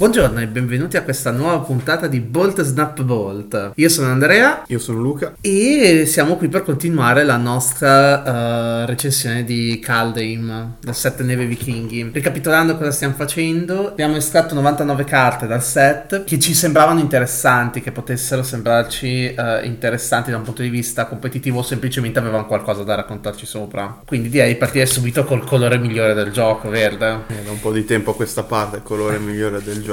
Buongiorno e benvenuti a questa nuova puntata di Bolt Snap Bolt. Io sono Andrea Io sono Luca. e siamo qui per continuare la nostra eh, recensione di Kaldheim, del set Neve Vichinghi. Ricapitolando cosa stiamo facendo, abbiamo estratto 99 carte dal set che ci sembravano interessanti, che potessero sembrarci eh, interessanti da un punto di vista competitivo o semplicemente avevano qualcosa da raccontarci sopra. Quindi direi di partire subito col colore migliore del gioco, verde. È da un po' di tempo a questa parte il colore migliore del gioco.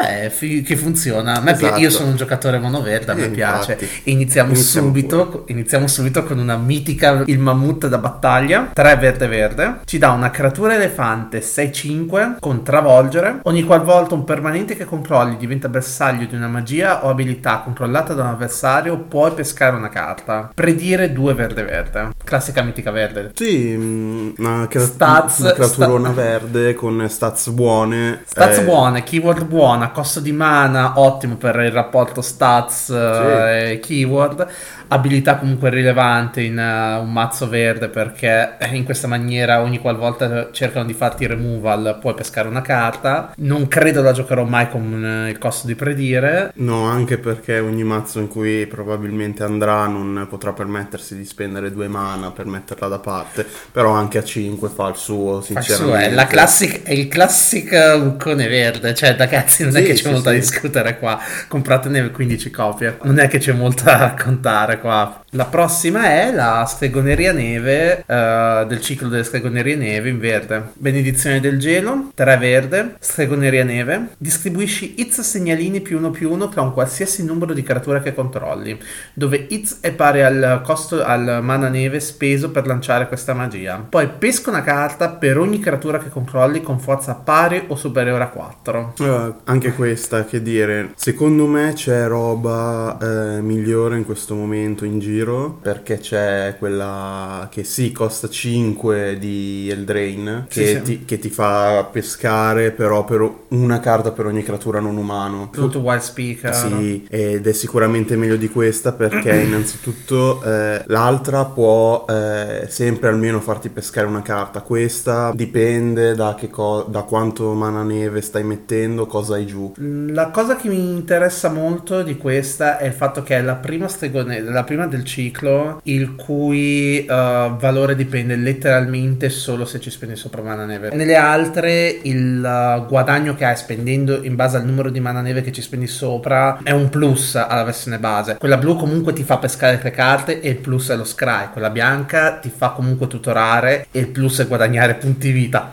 Eh, fi- che funziona. A me pi- Esatto. io sono un giocatore monoverde, a me Eh, piace. infatti. Iniziamo, Iniziamo subito, iniziamo subito con una mitica, il mammut da battaglia, 3 verde verde. Ci dà una creatura elefante 6-5 con travolgere. Ogni qualvolta un permanente che controlli diventa bersaglio di una magia o abilità controllata da un avversario, puoi pescare una carta. Predire 2 verde verde. Classica mitica verde. Sì, mm, una, crea- Stats- una creaturona sta- verde con stats buone. Stats eh, buone, keyword buona, costo di mana ottimo per il rapporto stats eh, e keyword, abilità comunque rilevante in eh, un mazzo verde perché eh, in questa maniera ogni qualvolta cercano di farti removal puoi pescare una carta. Non credo la giocherò mai con eh, il costo di predire. No, anche perché ogni mazzo in cui probabilmente andrà non potrà permettersi di spendere due mana per metterla da parte. Però anche a 5 fa il suo, Fa il sinceramente. suo, È, la classic, è il classic uh, cone verde, cioè ragazzi non è Sì, che c'è sì, molto da sì. discutere qua, compratene 15 copie, non è che c'è molto da raccontare qua. La prossima è la stregoneria neve eh, del ciclo delle stregonerie neve in verde. Benedizione del gelo, 3 verde, stregoneria neve. Distribuisci hits segnalini più uno più uno tra un qualsiasi numero di creature che controlli, dove hits è pari al costo al mana neve speso per lanciare questa magia. Poi pesca una carta per ogni creatura che controlli con forza pari o superiore a 4. Eh, anche questa, che dire, secondo me c'è roba eh, migliore in questo momento in giro perché c'è quella che sì costa 5 di Eldrain Sì, che, sì. Ti, che ti fa pescare però per una carta per ogni creatura non umano. Tutto wild speaker. Sì, ed è sicuramente meglio di questa perché innanzitutto eh, l'altra può eh, sempre almeno farti pescare una carta. Questa dipende da, che co- da quanto mana neve stai mettendo, cosa hai giù. La cosa che mi interessa molto di questa è il fatto che è la prima stregone, la prima del ciclo, il cui eh, valore dipende letteralmente solo se ci spendi sopra mana neve. Nelle altre il eh, guadagno che hai spendendo in base al numero di mana neve che ci spendi sopra è un plus alla versione base. Quella blu comunque ti fa pescare tre carte e il plus è lo scry. Quella bianca ti fa comunque tutorare e il plus è guadagnare punti vita.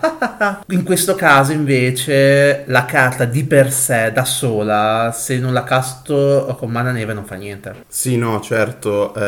In questo caso invece la carta di per sé da sola, se non la casto con mana neve non fa niente. Sì, no, certo, eh,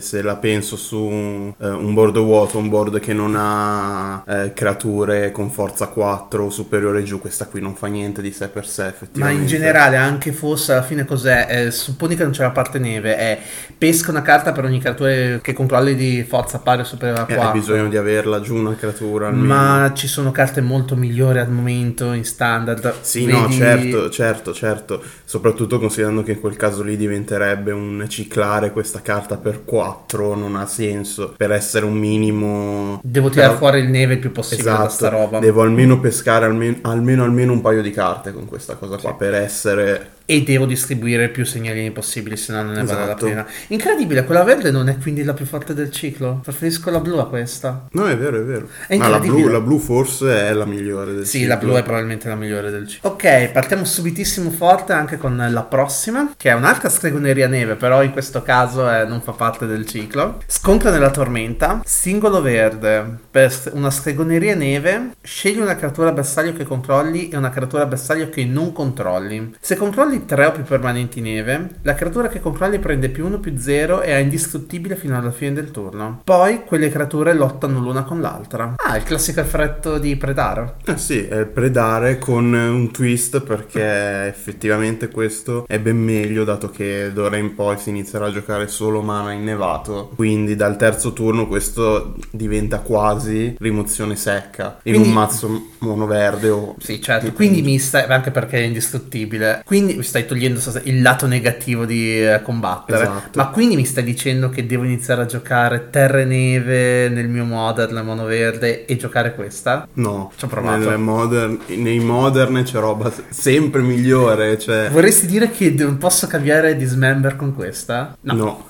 se la penso su un, eh, un board vuoto, un board che non ha eh, creature con forza 4 o superiore giù, questa qui non fa niente di sé per sé, Ma in generale anche fosse alla fine cos'è? Eh, supponi che non c'è la parte neve, è pesca una carta per ogni creatura che controlli di forza pari o superiore a Eh, 4. hai bisogno di averla giù una creatura almeno. Ma ci sono carte molto migliori al momento in standard. Sì, no, Vedi- certo, certo, certo. Soprattutto considerando che in quel caso lì diventerebbe un ciclare questa carta per 4, non ha senso. Per essere un minimo... Devo tirare Però- fuori il neve il più possibile da sta Esatto, roba. devo almeno pescare almeno, almeno almeno un paio di carte con questa cosa qua per essere... E devo distribuire più segnalini possibili, se no non ne vale la Esatto. pena. Incredibile, quella verde non è quindi la più forte del ciclo. Preferisco la blu a questa. No, è vero, è vero. È Ma la blu, la blu forse è la migliore del Sì, ciclo. la blu è probabilmente la migliore del ciclo. Ok, partiamo subitissimo forte anche con la prossima, che è un'altra stregoneria neve, però in questo caso eh, non fa parte del ciclo. Scontro nella tormenta, singolo verde. Per una stregoneria neve, scegli una creatura bersaglio che controlli e una creatura bersaglio che non controlli. Se controlli 3 o più permanenti neve, la creatura che controlli prende più 1 più 0 e è indistruttibile fino alla fine del turno. Poi quelle creature lottano l'una con l'altra. Ah, il classico effetto di predare. Eh sì, è predare con un twist perché effettivamente questo è ben meglio dato che d'ora in poi si inizierà a giocare solo mana innevato. Quindi dal terzo turno questo diventa quasi rimozione secca in Quindi- un mazzo mono verde o... Sì, certo. Quindi mista, anche perché è indistruttibile. Quindi stai togliendo il lato negativo di eh, combattere. Esatto. Ma quindi mi stai dicendo che devo iniziare a giocare terra e neve nel mio modern, mono verde e giocare questa? No, Ci ho provato. Nelle modern- nei modern c'è roba sempre migliore. Cioè... Vorresti dire che non posso cambiare Dismember con questa? No, no.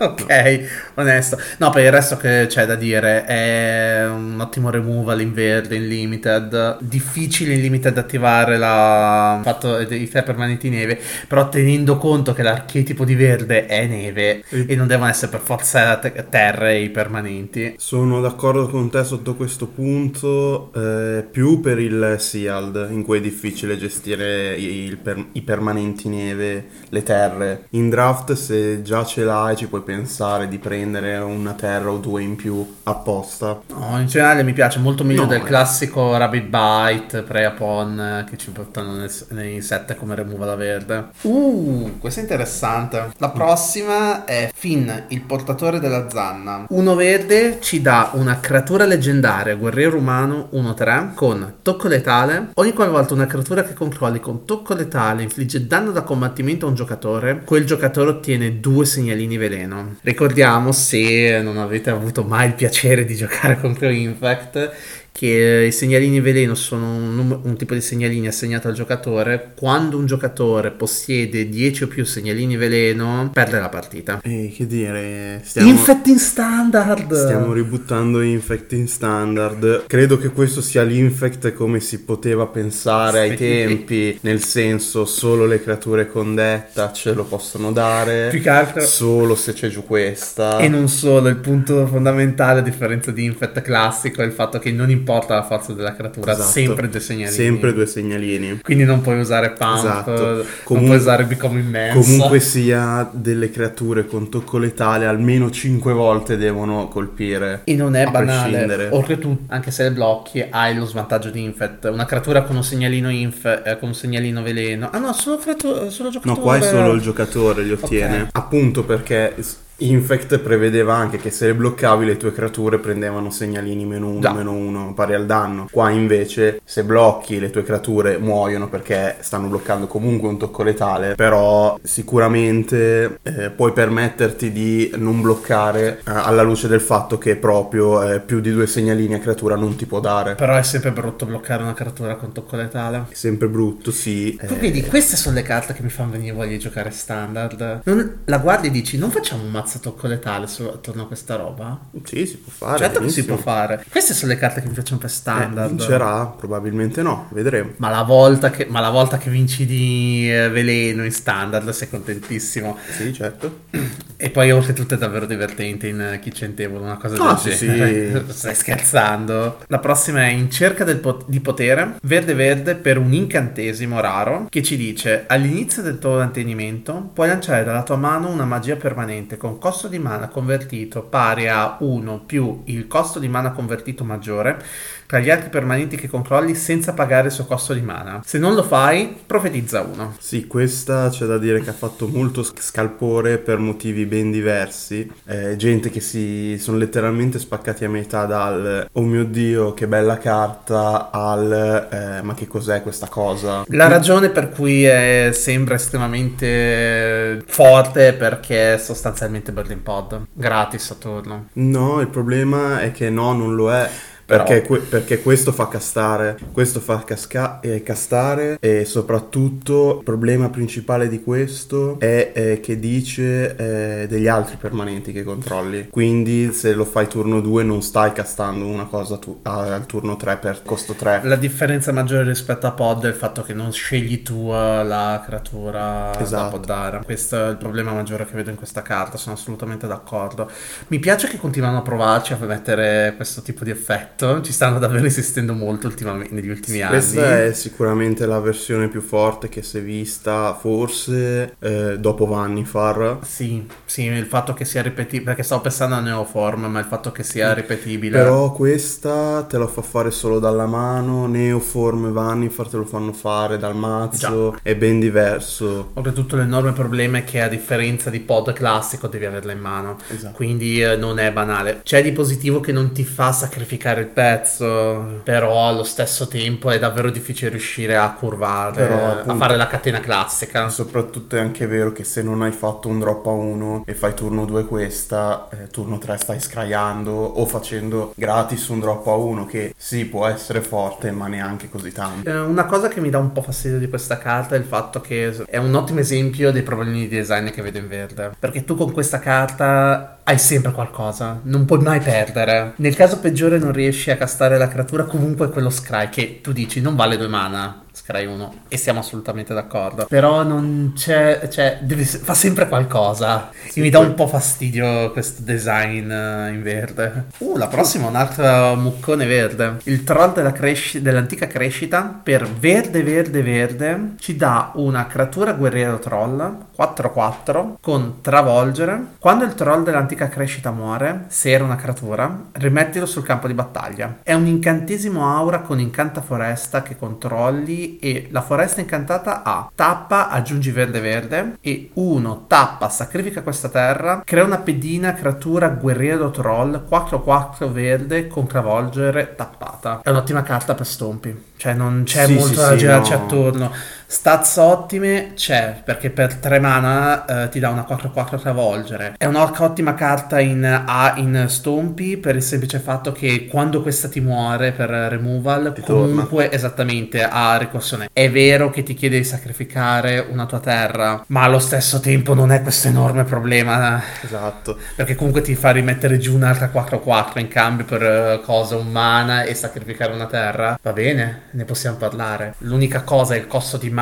ok, onesto. No, per il resto che c'è da dire, è un ottimo removal in verde, in limited. Difficile in limited attivare la... fatto i tre permanenti neve, però tenendo conto che l'archetipo di verde è neve E- e non devono essere per forza te- terre i permanenti. Sono d'accordo con te sotto questo punto, eh, più per il Sealed, in cui è difficile gestire i, per- i permanenti neve, le terre. In draft, se già ce l'hai, ci puoi pensare di prendere una terra o due in più apposta. No, in generale mi piace molto meglio No, del eh. classico Rabbit Bite, Prey Upon eh, che ci portano nel- nei set come removal verde. Uh, questo è interessante. La prossima è Finn, il portatore della zanna. Uno verde ci dà una creatura leggendaria, guerriero umano 1-3 con tocco letale. Ogni qualvolta una creatura che controlli con tocco letale infligge danno da combattimento a un giocatore, quel giocatore ottiene due segnalini veleno. Ricordiamo, se non avete avuto mai il piacere di giocare contro Infect, che i segnalini veleno sono un, un tipo di segnalini assegnato al giocatore. Quando un giocatore possiede 10 o più segnalini veleno, perde la partita. E che dire, stiamo... Infect in standard! Stiamo ributtando Infect in standard. Credo che questo sia l'Infect come si poteva pensare ai tempi, nel senso solo le creature con detta ce lo possono dare, Più che altro- solo se c'è giù questa. E non solo, il punto fondamentale a differenza di Infect classico è il fatto che non importa la forza della creatura, Esatto. sempre due segnalini. Sempre due segnalini. Quindi non puoi usare Pump, Esatto. non Comun- puoi usare Become Immense. Comunque sia, delle creature con tocco letale almeno 5 volte devono colpire. E non è banale. Oltretutto, anche se le blocchi, hai lo svantaggio di Infect. Una creatura con un segnalino Inf, eh, con un segnalino veleno. Ah no, solo, creatura, solo giocatore. No, qua è solo il giocatore li ottiene. Ok. Appunto perché Infect prevedeva anche che se le bloccavi le tue creature prendevano segnalini meno 1, Già. meno 1, pari al danno. Qua invece se blocchi le tue creature muoiono perché stanno bloccando comunque un tocco letale, però sicuramente eh, puoi permetterti di non bloccare eh, alla luce del fatto che proprio eh, più di due segnalini a creatura non ti può dare. Però è sempre brutto bloccare una creatura con tocco letale. È sempre brutto, sì. Tu eh, vedi, queste sono le carte che mi fanno venire voglia di giocare standard. Non- la guardi e dici, non facciamo un mazzo tocco letale su- attorno a questa roba? sì, si può fare. certo che si benissimo. può fare. Queste sono le carte che mi piacciono per Eh, standard. vincerà? Probabilmente no, vedremo. Ma la, volta che, ma la volta che vinci di eh, veleno in standard sei contentissimo. Sì, certo. E poi oltretutto è davvero divertente in eh, Kitchen Table, una cosa Ah, del sì, genere. sì. Stai scherzando? La prossima è in cerca pot- di potere, verde verde per un incantesimo raro che ci dice all'inizio del tuo mantenimento puoi lanciare dalla tua mano una magia permanente con costo di mana convertito pari a 1 più il costo di mana convertito maggiore tra gli altri permanenti che controlli senza pagare il suo costo di mana. Se non lo fai, profetizza uno. Sì, questa c'è da dire che ha fatto molto sc- scalpore per motivi ben diversi. Eh, gente che si sono letteralmente spaccati a metà dal oh mio dio, che bella carta, al eh, ma che cos'è questa cosa? La ragione per cui è- sembra estremamente forte è perché è sostanzialmente Berlin Pod, gratis a turno. No, il problema è che no, non lo è. Perché, que- perché questo fa castare, questo fa casca- eh, castare e soprattutto il problema principale di questo è eh, che dice eh, degli altri permanenti che controlli. Quindi se lo fai turno 2 non stai castando una cosa tu- al turno 3 per costo 3. La differenza maggiore rispetto a Pod è il fatto che non scegli tu eh, la creatura da Esatto. poddare. Questo è il problema maggiore che vedo in questa carta, sono assolutamente d'accordo. Mi piace che continuano a provarci a mettere questo tipo di effetto, ci stanno davvero insistendo molto ultimamente, negli ultimi anni. Questa è sicuramente la versione più forte che si è vista forse eh, dopo Vannifar. Sì, sì, il fatto che sia ripetibile, perché stavo pensando a Neoform, ma il fatto che sia ripetibile. Però questa te lo fa fare solo dalla mano, Neoform e Vannifar te lo fanno fare dal mazzo, è ben diverso. Oltretutto l'enorme problema è che a differenza di pod classico devi averla in mano, Esatto. quindi eh, non è banale. C'è di positivo che non ti fa sacrificare il pezzo, però allo stesso tempo è davvero difficile riuscire a curvare, Però, appunto- a fare la catena classica. Soprattutto è anche vero che se non hai fatto un drop a 1 e fai turno 2 questa, eh, turno 3 stai scraiando o facendo gratis un drop a 1 che sì può essere forte ma neanche così tanto. Eh, Una cosa che mi dà un po' fastidio di questa carta è il fatto che è un ottimo esempio dei problemi di design che vedo in verde. Perché tu con questa carta hai sempre qualcosa, non puoi mai perdere. Nel caso peggiore non riesci a castare la creatura, comunque quello scry che tu dici non vale due mana. Scry 1 e siamo assolutamente d'accordo. Però non c'è, cioè, deve- fa sempre qualcosa. Sì, e mi dà un po' fastidio questo design eh, in verde. Uh, la prossima è un altro muccone verde. Il troll della cresci- dell'antica crescita per verde, verde, verde ci dà una creatura guerriero troll 4-4 con travolgere. Quando il troll dell'antica crescita muore, se era una creatura, rimettilo sul campo di battaglia. È un incantesimo aura con incanta foresta che controlli e la foresta incantata ha tappa, aggiungi verde verde e 1 tappa, sacrifica questa terra, crea una pedina creatura guerriero troll 4-4 verde con travolgere tappata. È un'ottima carta per stompi. Cioè non c'è Sì, molto sì, da girarci no. attorno. Stats ottime c'è perché per 3 mana eh, ti dà una 4-4 travolgere. È un'orca ottima carta in A in Stompi per il semplice fatto che quando questa ti muore per removal, Ti comunque esattamente ha ricorsione. È vero che ti chiede di sacrificare una tua terra, ma allo stesso tempo non è questo enorme problema. Esatto. Perché comunque ti fa rimettere giù un'altra 4-4 in cambio per eh, cosa, un mana e sacrificare una terra. Va bene, ne possiamo parlare. L'unica cosa è il costo di mana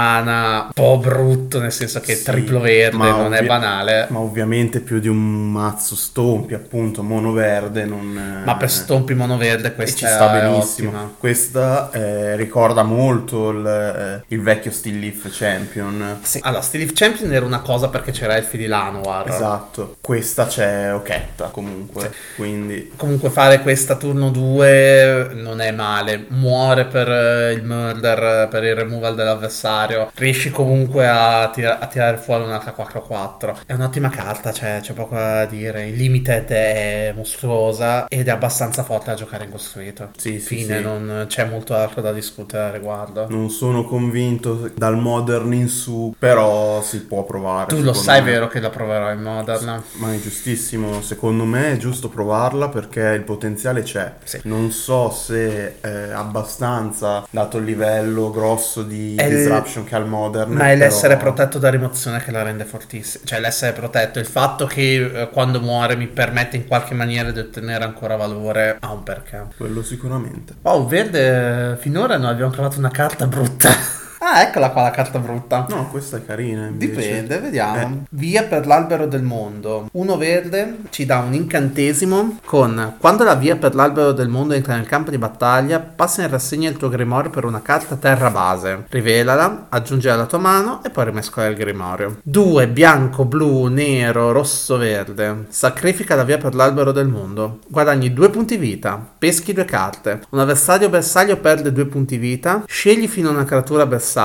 un po' brutto, nel senso che Sì, triplo verde non è ovvi- banale. Ma ovviamente più di un mazzo stompi, appunto, mono verde non... Ma per stompi mono verde E questa ci sta è benissimo. ottima. Questa eh, ricorda molto il, eh, il vecchio Steel Leaf Champion. Sì. Allora, Steel Leaf Champion era una cosa perché c'era Elfi di Lanoir. Esatto. Questa c'è Ochetta comunque. Quindi Comunque fare questa turno 2 non è male. Muore per eh, il murder, per il removal dell'avversario. Riesci comunque a, tira- a tirare fuori un'altra 4-4. È un'ottima carta, cioè, c'è poco da dire. Il limited è mostruosa ed è abbastanza forte da giocare in costruito. Sì, sì, Fine, sì. non c'è molto altro da discutere al riguardo. non sono convinto dal modern in su, però si può provare. Tu lo sai me. vero che la proverò in modern? Ma è giustissimo, secondo me è giusto provarla perché il potenziale c'è. Sì. Non so se è abbastanza dato il livello grosso di È disruption che ha il modern. Ma è però- l'essere protetto da rimozione che la rende fortissima. Cioè, l'essere protetto, il fatto che eh, quando muore mi permette in qualche maniera di ottenere ancora valore ha un perché. Quello sicuramente. Oh, verde, finora non abbiamo trovato una carta brutta. Ah, eccola qua la carta brutta. No, questa è carina. invece. Dipende, vediamo. Eh. Via per l'albero del mondo. Uno verde ci dà un incantesimo con quando la via per l'albero del mondo entra nel campo di battaglia, passa in rassegna il tuo grimorio per una carta terra base. Rivelala, aggiungila alla tua mano e poi rimescola il grimorio. 2 bianco, blu, nero, rosso, verde. Sacrifica la via per l'albero del mondo. Guadagni due punti vita. Peschi due carte. Un avversario bersaglio perde due punti vita. Scegli fino a una creatura bersaglio.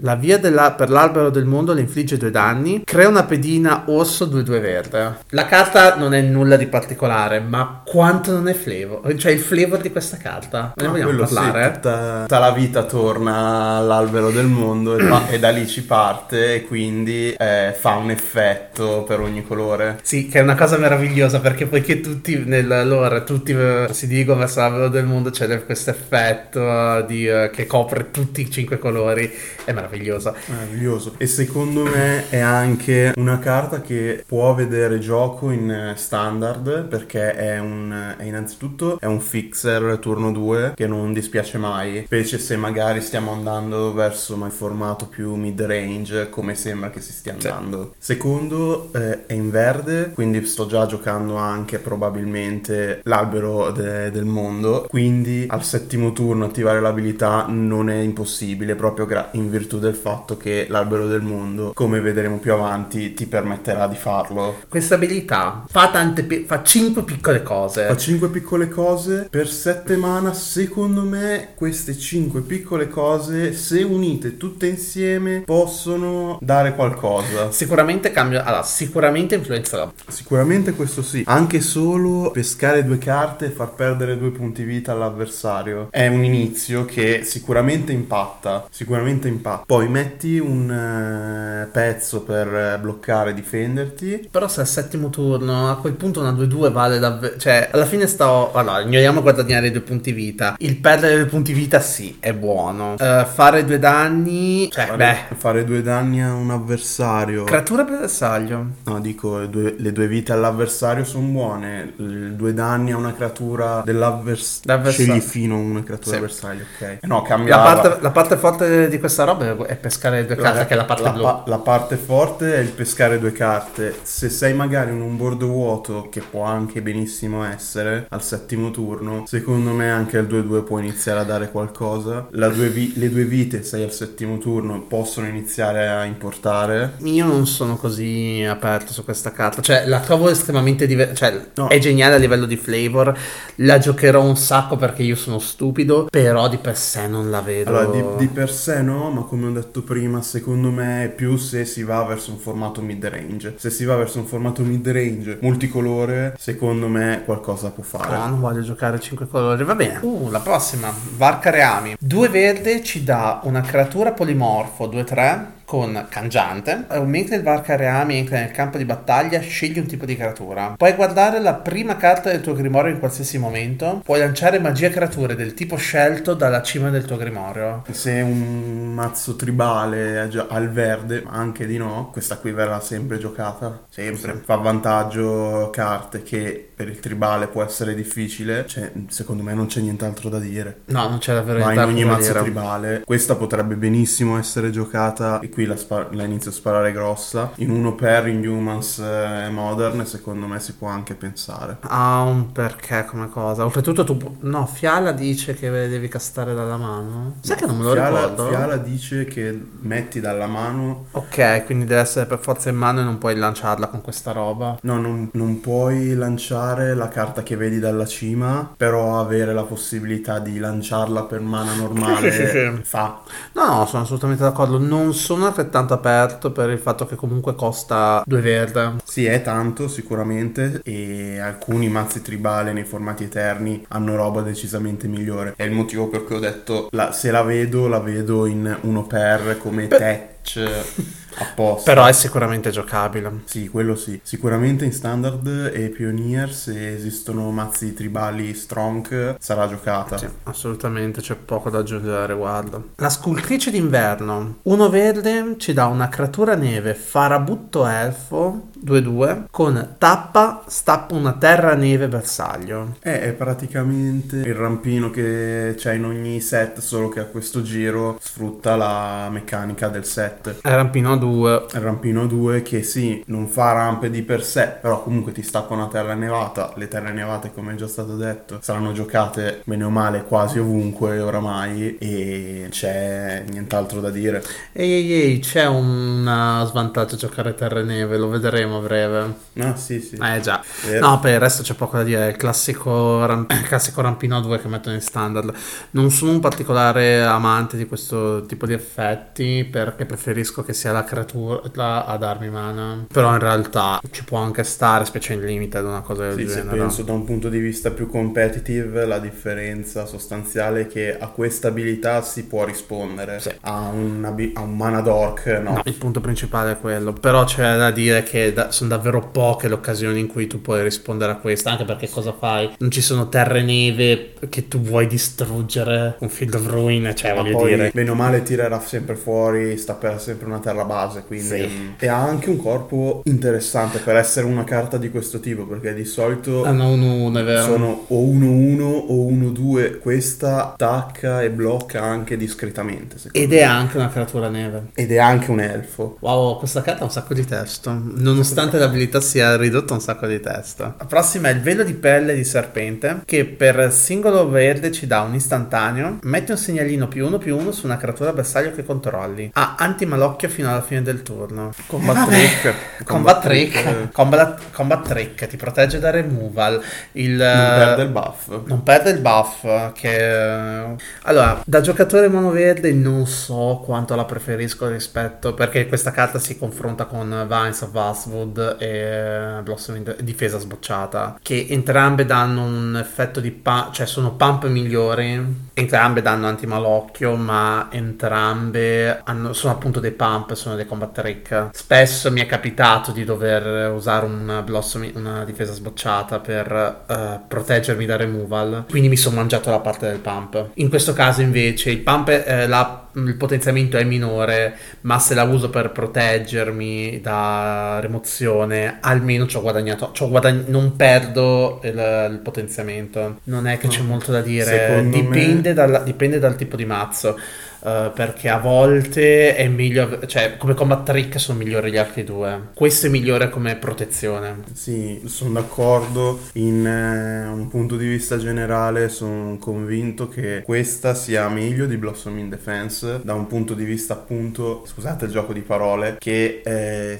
La via della- per l'albero del mondo le infligge due danni. Crea una pedina orso 2-2 verde. La carta non è nulla di particolare, ma quanto non è flavor? Cioè il flavor di questa carta. Ne Ah, vogliamo quello sì, parlare? tutta, tutta la vita torna all'albero del mondo e, fa- e da lì ci parte e quindi eh, fa un effetto per ogni colore. Sì, che è una cosa meravigliosa perché poiché tutti nel lore, tutti eh, si dirigono verso l'albero del mondo, c'è questo effetto di, eh, che copre tutti i cinque colori, è meraviglioso. Meraviglioso. E secondo me è anche una carta che può vedere gioco in eh, standard perché è un è innanzitutto è un fixer turno 2 che non dispiace mai, specie se magari stiamo andando verso il formato più mid range come sembra che si stia Sì. andando. Secondo eh, è in verde, quindi sto già giocando anche probabilmente l'albero de- del mondo, quindi al settimo turno attivare l'abilità non è impossibile proprio in virtù del fatto che l'albero del mondo, come vedremo più avanti, ti permetterà di farlo. Questa abilità fa, tante, pi- fa 5 piccole cose. Fa 5 piccole cose per 7 mana, secondo me queste 5 piccole cose, se unite tutte insieme, possono dare qualcosa. Sicuramente cambia. Allora, sicuramente influenzerà. Sicuramente questo sì. Anche solo pescare due carte e far perdere due punti vita all'avversario è un inizio che sicuramente impatta. Sicuramente impatta. Poi metti un eh, pezzo per eh, bloccare difenderti. Però se al settimo turno, a quel punto una 2-2 vale davvero. Cioè, alla fine sto. Allora, ignoriamo guadagnare due punti vita. Il perdere due punti vita, sì, è buono. Eh, fare due danni. Cioè, Fare, beh. fare due danni a un avversario. Creatura per bersaglio. No, dico, le due, le due vite all'avversario sono buone. Il- due danni a una creatura dell'avversario. L'avversario. Scegli fino una creatura Sì. avversario, ok. No, La cambiava. parte, la parte forte di questa roba è pescare due carte, che è la parte la blu. pa- la parte forte è il pescare due carte. Se sei magari in un board vuoto, che può anche benissimo essere, al settimo turno, secondo me anche al 2-2 può iniziare a dare qualcosa. La due vi- le due vite, sei al settimo turno, possono iniziare a importare. Io non sono così aperto su questa carta, cioè la trovo estremamente diversa, cioè No. è geniale a livello di flavor, la giocherò un sacco perché io sono stupido, però di per sé non la vedo. Allora, di, di per sé no, ma come ho detto prima, secondo me è più se si va verso un formato mid-range. Se si va verso un formato mid-range multicolore, secondo me qualcosa può fare. Ah, non voglio giocare 5 colori, va bene. Uh, la prossima, Varca Reami. 2 verde ci dà una creatura polimorfo 2-3 con cangiante. Eh, Mentre il Varca Reami entra nel campo di battaglia, scegli un tipo di creatura. Puoi guardare la prima carta del tuo grimorio in qualsiasi momento. Puoi lanciare magia creature del tipo scelto dalla cima del tuo grimorio. Se un mazzo tribale è già al verde, anche di no, questa qui verrà sempre giocata. Sempre. Fa vantaggio carte che per il tribale può essere difficile. Cioè, secondo me non c'è nient'altro da dire. No, non c'è davvero Ma in ogni da mazzo dire. tribale questa potrebbe benissimo essere giocata e qui la, spa- la inizio a sparare grossa in uno per Inhumans eh, Modern secondo me si può anche pensare Ha un perché come cosa. Oltretutto tu... pu- No, Fiala dice che devi castare dalla mano. Sai che non me lo Fiala, ricordo? Fiala dice che metti dalla mano Ok, quindi deve essere per forza in mano e non puoi lanciarla con questa roba. no non, non puoi lanciare la carta che vedi dalla cima però avere la possibilità di lanciarla per mana normale Sì, sì, sì. fa No, no, sono assolutamente d'accordo. Non sono altrettanto aperto per il fatto che comunque costa due verde. Sì, è tanto sicuramente e alcuni mazzi tribale nei formati eterni hanno roba decisamente migliore. È il motivo per cui ho detto la- se la vedo, la vedo in uno per come touch apposta. Però è sicuramente giocabile. Sì, quello sì. Sicuramente in standard e Pioneer se esistono mazzi tribali strong sarà giocata. Sì, assolutamente, c'è poco da aggiungere a riguardo. La scultrice d'inverno. Uno verde ci dà una creatura neve, farabutto elfo, 2-2, con tappa, stappa una terra neve bersaglio. Eh, è praticamente il rampino che c'è in ogni set, solo che a questo giro sfrutta la meccanica del set. È rampino a 2. Il rampino 2 che sì, non fa rampe di per sé, però comunque ti stappa una terra nevata. Le terre nevate, come è già stato detto, saranno giocate bene o male quasi ovunque oramai e c'è nient'altro da dire. Ehi ehi c'è un svantaggio a giocare terra neve, lo vedremo a breve. Ah, sì, sì. Eh già. Vero. No, per il resto c'è poco da dire. Il classico, ram- il classico rampino 2 che mettono in standard. Non sono un particolare amante di questo tipo di effetti perché preferisco che sia la creatura a darmi mana. Però in realtà ci può anche stare, specie in limite ad una cosa del Sì, se genere. penso da un punto di vista più competitive, la differenza sostanziale è che a questa abilità si può rispondere. Sì. A, un, a un mana dork, no. No, il punto principale è quello. Però c'è da dire che da- sono davvero poche le occasioni in cui tu puoi rispondere a questa. Anche perché cosa fai? Non ci sono terre neve che tu vuoi distruggere. Un Field of Ruin, cioè Ma voglio poi, dire. bene o male, tirerà sempre fuori, stapperà sempre una terra fase, quindi... Sì. E ha anche un corpo interessante per essere una carta di questo tipo, perché di solito... 1, è vero. Sono o 1-1 o 1-2, questa attacca e blocca anche discretamente. Ed me. è anche una creatura neve. Ed è anche un elfo. Wow, questa carta ha un sacco di testo, nonostante l'abilità sia ridotta un sacco di testo. La prossima è il velo di pelle di serpente, che per singolo verde ci dà un istantaneo, mette un segnalino più uno più uno su una creatura bersaglio che controlli. Ha antimalocchio fino alla fine del turno. Combat trick. Combat trick, eh. combat, combat trick, ti protegge da removal. Il, Non perde il buff. non perde il buff che allora da giocatore monoverde non so quanto la preferisco rispetto perché questa carta si confronta con Vines of Westwood e Blossom in difesa sbocciata che entrambe danno un effetto di pump cioè sono pump migliori entrambe danno antimalocchio ma entrambe hanno- sono appunto dei pump sono dei combat trick. Spesso mi è capitato di dover usare un Blossom una difesa sbocciata per eh, proteggermi da removal quindi mi sono mangiato la parte del pump. In questo caso invece il pump è- eh, la- il potenziamento è minore ma se la uso per proteggermi da rimozione almeno ci ho guadagnato ci ho guadagn- non perdo il, il potenziamento. Non è che c'è No. molto da dire. Secondo me- dipende, dalla- dipende dal tipo di mazzo eh, perché a volte è meglio, cioè come combat trick sono migliori gli altri due. Questo è migliore come protezione. Sì, sono d'accordo. In eh, un punto di vista generale sono convinto che questa sia meglio di Blossom in Defense da un punto di vista appunto, scusate il gioco di parole, che eh,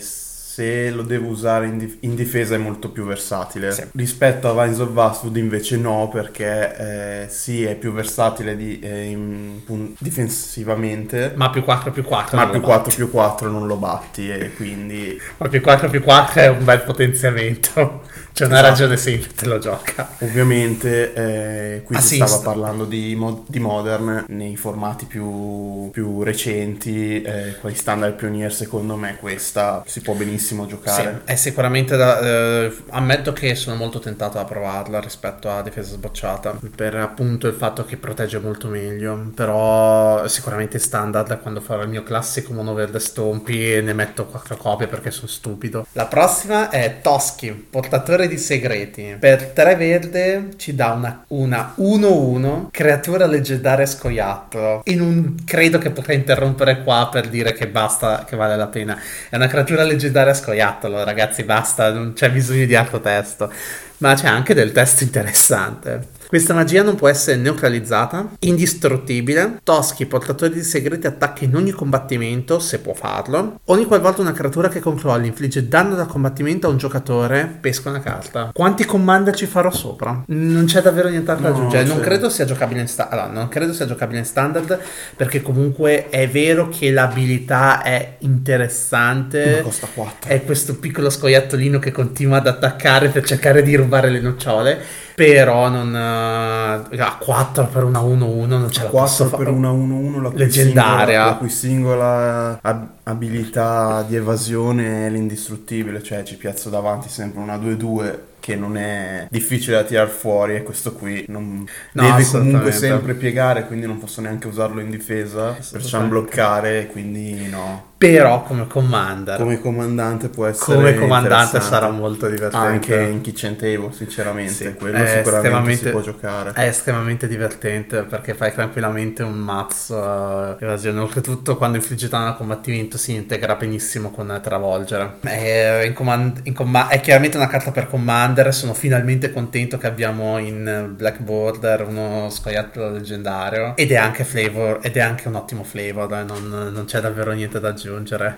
se lo devo usare in, dif- in difesa è molto più versatile. Sì. Rispetto a Vines of Vastwood invece no, perché eh, sì è più versatile di- eh, in pun- difensivamente. Ma più 4 più 4. Ma più 4 più 4 non lo batti e quindi Ma più 4 più 4 è un bel potenziamento. C'è una Esatto. ragione semplice, te lo gioca. Ovviamente eh, qui si Assist. stava parlando di, mo- di Modern nei formati più, più recenti, eh, quali standard Pioneer secondo me questa si può benissimo Sì, giocare. è sicuramente da. eh, ammetto che sono molto tentato a provarla rispetto a difesa sbocciata. Per appunto il fatto che protegge molto meglio. Però sicuramente standard quando farò il mio classico mono verde stompi e ne metto quattro copie perché sono stupido. La prossima è Toschi, portatore di segreti. Per 3 verde ci dà una, una 1-1 creatura leggendaria scoiattolo. E non credo che potrei interrompere qua per dire che basta, che vale la pena. È una creatura leggendaria scoiattolo, ragazzi, basta, non c'è bisogno di altro testo. Ma c'è anche del testo interessante. Questa magia non può essere neutralizzata, indistruttibile. Toschi, portatori di segreti, attacca in ogni combattimento, se può farlo. Ogni qualvolta una creatura che controlli infligge danno da combattimento a un giocatore, pesca una carta. Quanti commander ci farò sopra? Non c'è davvero nient'altro da aggiungere. Non sì. credo sia giocabile in standard. Allora, non credo sia giocabile in standard perché comunque è vero che l'abilità è interessante. Ma costa 4. È questo piccolo scoiattolino che continua ad attaccare per cercare di rubare le nocciole. Però non. eh, A 4 per una 1-1 non ce la 4 posso per fare. una 1-1 la Leggendaria. singola- la cui singola ab- abilità di evasione è l'indistruttibile, cioè ci piazzo davanti sempre una 2-2 che non è difficile da tirar fuori e questo qui non No, deve comunque sempre piegare, quindi non posso neanche usarlo in difesa, perciò Assolutamente. bloccare, quindi no. Però come commander. Come comandante può essere Come comandante sarà molto divertente. anche in kitchen table, sinceramente, Sì, quello sicuramente si può giocare. È estremamente divertente perché fai tranquillamente un mazzo eh, evasione. Oltretutto, quando infligge danno al combattimento si integra benissimo con travolgere. È, in command- in comma- è chiaramente una carta per commander. Sono finalmente contento che abbiamo in Black Border uno scoiattolo leggendario. Ed è anche flavor, ed è anche un ottimo flavor. Non, non c'è davvero niente da aggiungere.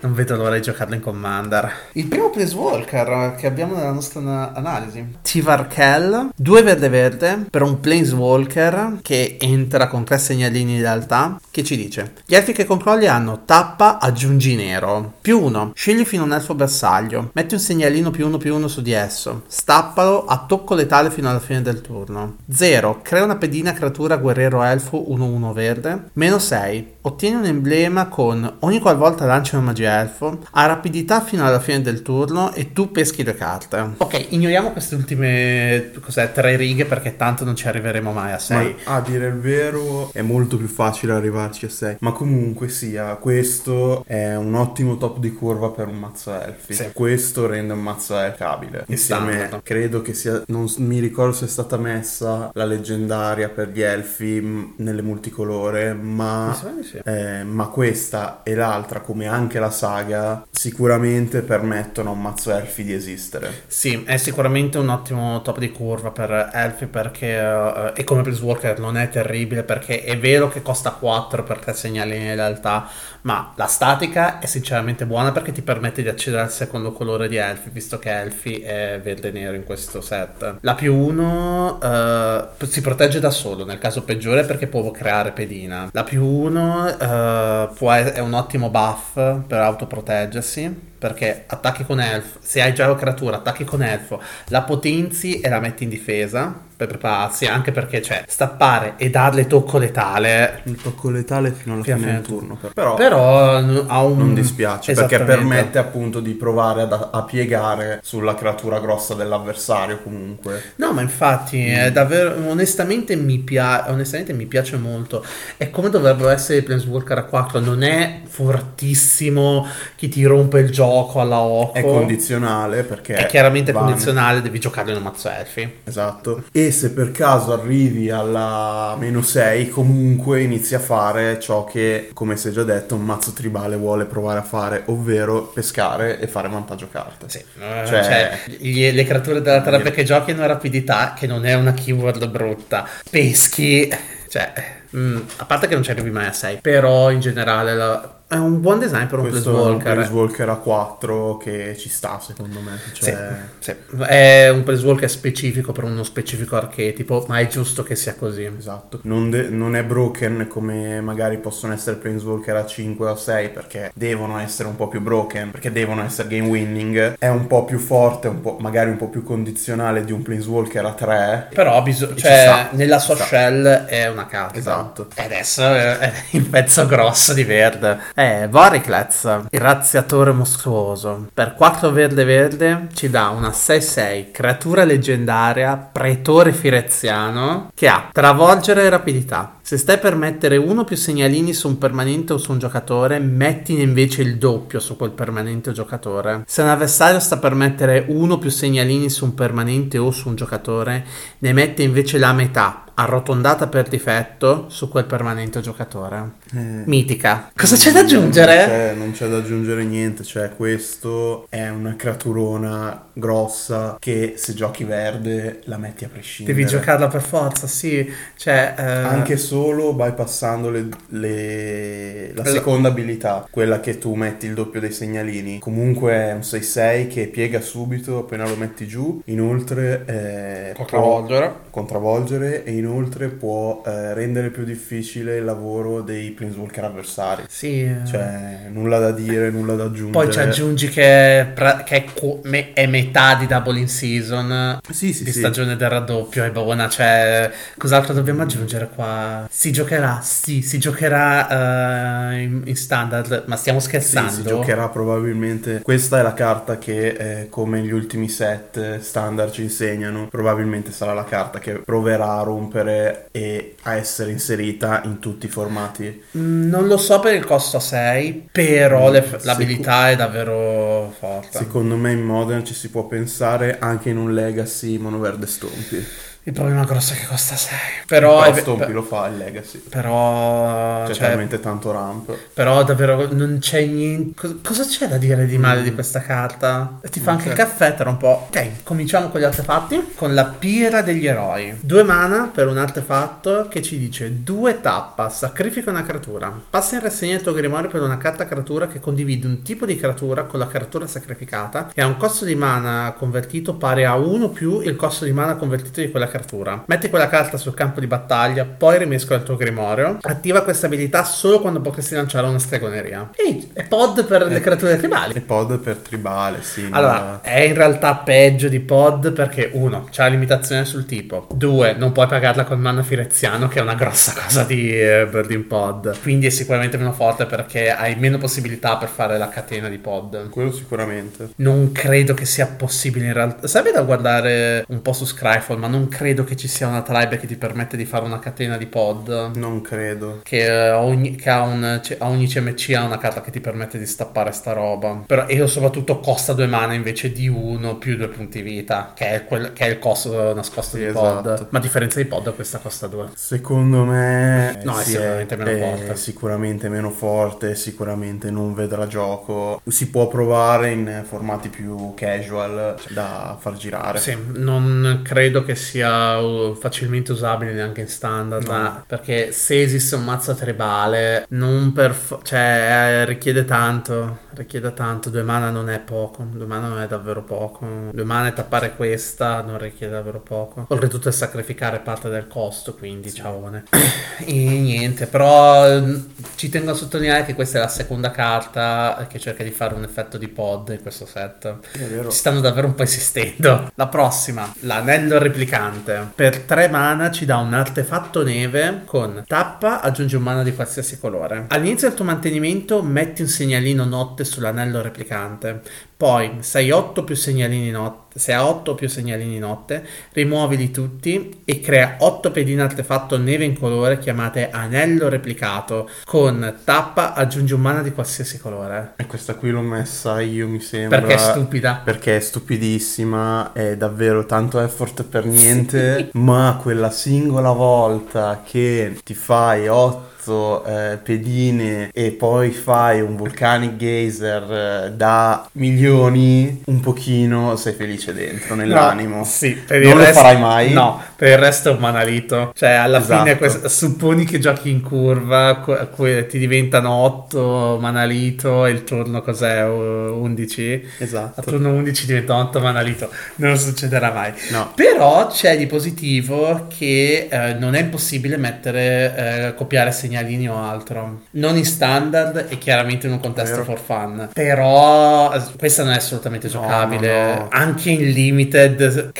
Non vedo l'ora di giocarlo in commander. Il primo Planeswalker che abbiamo nella nostra na- analisi. Tivarkel, due verde verde per un Planeswalker che entra con tre segnalini di realtà. Che ci dice? Gli elfi che controlli hanno tappa, aggiungi nero. Più uno, scegli fino a un elfo bersaglio. Metti un segnalino più uno più uno su di esso. Stappalo a tocco letale fino alla fine del turno. 0. Crea una pedina creatura guerriero elfo 1-1 verde. Meno 6. Ottieni un emblema con ogni qualvolta lancia lanciano magia elfo, ha rapidità fino alla fine del turno e tu peschi due carte. Ok, ignoriamo queste ultime cos'è, tre righe perché tanto non ci arriveremo mai a 6. Ma a dire il vero è molto più facile arrivarci a 6. Ma comunque sia, questo è un ottimo top di curva per un mazzo elfi. Sì. Questo rende un mazzo elfabile. Insieme, standard. credo che sia, non mi ricordo se è stata messa la leggendaria per gli elfi mh, nelle multicolore, ma... Sì. Eh, ma questa e l'altra, come anche la saga, sicuramente permettono a un mazzo elfi di esistere. Sì, è sicuramente un ottimo top di curva per Elfi perché eh, e come Walker non è terribile perché è vero che costa 4 per 3 segnali in realtà, ma la statica è sinceramente buona perché ti permette di accedere al secondo colore di Elfi, visto che Elfi è verde e nero in questo set. La più 1 si protegge da solo, nel caso peggiore perché può creare pedina. La più 1 è un ottimo buff per autoproteggersi perché attacchi con elfo, se hai già la creatura, attacchi con elfo, la potenzi e la metti in difesa per prepararsi, anche perché c'è stappare e darle tocco letale. Il tocco letale fino alla Fino fine del fine turno. Però, Però un... non dispiace perché permette appunto di provare ad- a piegare sulla creatura grossa dell'avversario comunque. No, ma infatti, è davvero, onestamente mi, pia- onestamente mi piace molto. È come dovrebbero essere i Planeswalker a 4, non è fortissimo che ti rompe il gioco alla occo. È condizionale perché... È chiaramente vanno- condizionale, devi giocarlo in un mazzo elfi. Esatto. E se per caso arrivi alla meno 6, comunque inizi a fare ciò che, come si è già detto, un mazzo tribale vuole provare a fare, ovvero pescare e fare vantaggio carte. Sì, eh, Cioè- cioè, gli- le creature della terapia che giochi hanno rapidità, che non è una keyword brutta. Peschi, cioè, mm, a parte che non ci arrivi mai a 6, però in generale la- è un buon design per un Questo è un Planeswalker. Planeswalker a 4 che ci sta secondo me. Cioè, Sì, sì. È un Planeswalker specifico per uno specifico archetipo, ma è giusto che sia così. Esatto, non, de- non è broken come magari possono essere Planeswalker a 5 o a 6 perché devono essere un po' più broken, perché devono essere game winning. È un po' più forte, un po', magari un po' più condizionale di un Planeswalker a 3. Però bisogna, Ci cioè, sta, nella sua sta. shell è una carta. Esatto. E adesso è è il pezzo grosso di verde. È Voriclez, il razziatore mostruoso. Per 4 verde verde ci dà una 6-6 creatura leggendaria, pretore fireziano, che ha travolgere e rapidità. Se stai per mettere uno o più segnalini su un permanente o su un giocatore, mettine invece il doppio su quel permanente o giocatore. Se un avversario sta per mettere uno o più segnalini su un permanente o su un giocatore, ne mette invece la metà, arrotondata per difetto, su quel permanente o giocatore. Eh, Mitica. Cosa c'è da aggiungere? Non c'è, non c'è da aggiungere niente, cioè questo è una creaturona grossa che se giochi verde la metti a prescindere. Devi giocarla per forza, sì. Cioè, eh, Anche solo bypassando le- le- la seconda abilità, quella che tu metti il doppio dei segnalini. Comunque è un 6-6 che piega subito appena lo metti giù. Inoltre eh, può può travolgere. contravvolgere e inoltre può eh, rendere più difficile il lavoro dei Planeswalker avversari. Sì. eh. Cioè, nulla da dire, nulla da aggiungere. Poi ci aggiungi che, è pra- che è, co- me- è metà di Double in Season Sì, sì, di sì. stagione del raddoppio. È buona, cioè, cos'altro dobbiamo aggiungere qua? Si giocherà, sì, si giocherà eh, in, in standard, ma stiamo Sì, scherzando. si giocherà probabilmente. Questa è la carta che, eh, come gli ultimi set standard ci insegnano, probabilmente sarà la carta che proverà a rompere e a essere inserita in tutti i formati. Mm, Non lo so per il costo 6, però le- Sicu- l'abilità è davvero forte. Secondo me in Modern ci si può pensare anche in un Legacy monoverde Stompi. Il problema grosso è che costa 6. Però, Però è- Stompi lo fa il Legacy. però, C'è cioè, talmente tanto ramp. però davvero non c'è niente. co- Cosa c'è da dire di male di questa carta? Ti fa Non anche il c'è. caffè tra un po'. Ok, cominciamo con gli artefatti. Con la pira degli eroi. Due mana per un artefatto che ci dice due tappa, sacrifica una creatura. Passa in rassegna il tuo grimorio per una carta creatura che condivide un tipo di creatura con la creatura sacrificata e ha un costo di mana convertito pari a 1 più il costo di mana convertito di quella creatura creatura. Metti quella carta sul campo di battaglia, poi rimescola il tuo grimorio. Attiva questa abilità solo quando potresti lanciare una stregoneria. Ehi, è pod per le creature tribali. E pod per tribale, sì. Allora, è in realtà peggio di pod perché uno, c'ha la limitazione sul tipo, due, non puoi pagarla col mana fireziano che è una grossa cosa di eh, Burning Pod, quindi è sicuramente meno forte perché hai meno possibilità per fare la catena di pod. Quello sicuramente. Non credo che sia possibile in realtà. Sarebbe da guardare un po' su Scryfall, ma non credo che ci sia una tribe che ti permette di fare una catena di pod. Non credo. Che, eh, ogni, che ha un, a ogni CMC ha una carta che ti permette di stappare sta roba. Però, e soprattutto costa due mana invece di uno più due punti vita, che è, quel- che è il costo nascosto Sì, di pod. esatto. Ma a differenza di pod, questa costa due. Secondo me No, è sì, sicuramente meno forte. sicuramente meno forte, sicuramente non vedrà gioco. Si può provare in formati più casual da far girare. Sì, non credo che sia uh, facilmente usabile neanche in standard, No. perché se esiste un mazzo tribale, non per fo- cioè, eh, richiede tanto, richiede tanto, due mana non è poco, due mana non è davvero poco, due mana e tappare questa non richiede davvero poco, oltretutto è sacrificare parte del costo, quindi ciaone. E niente, però eh, ci tengo a sottolineare che questa è la seconda carta che cerca di fare un effetto di pod in questo set. Ci stanno davvero un po' insistendo. La prossima, l'anello replicante. Per 3 mana ci dà un artefatto neve con tappa, aggiungi un mana di qualsiasi colore. All'inizio del tuo mantenimento metti un segnalino notte sull'anello replicante. Poi, se hai 8 più segnalini notte, se ha 8 più segnalini notte, rimuovili tutti e crea 8 pedine artefatto neve in colore chiamate anello replicato. Con tappa aggiungi un mana di qualsiasi colore. E questa qui l'ho messa io, mi sembra. Perché è stupida. Perché è stupidissima, è davvero tanto effort per niente, ma quella singola volta che ti fai 8 eh, pedine e poi fai un Volcanic Geyser eh, da milioni, un pochino sei felice dentro nell'animo. No, sì, per non il lo resto- farai mai? No, per il resto è un manalito. Cioè, alla Esatto. fine, quest- supponi che giochi in curva, que- que- ti diventano 8 manalito e il turno cos'è? U- 11? A Esatto. turno 11 diventa 8 manalito. Non succederà mai. No. Però c'è di positivo che eh, non è impossibile mettere, eh, copiare segnalini o altro. Non in standard e chiaramente in un contesto Vero. for fun. Però eh, questa non è assolutamente No, giocabile. no, no. Anche in limited,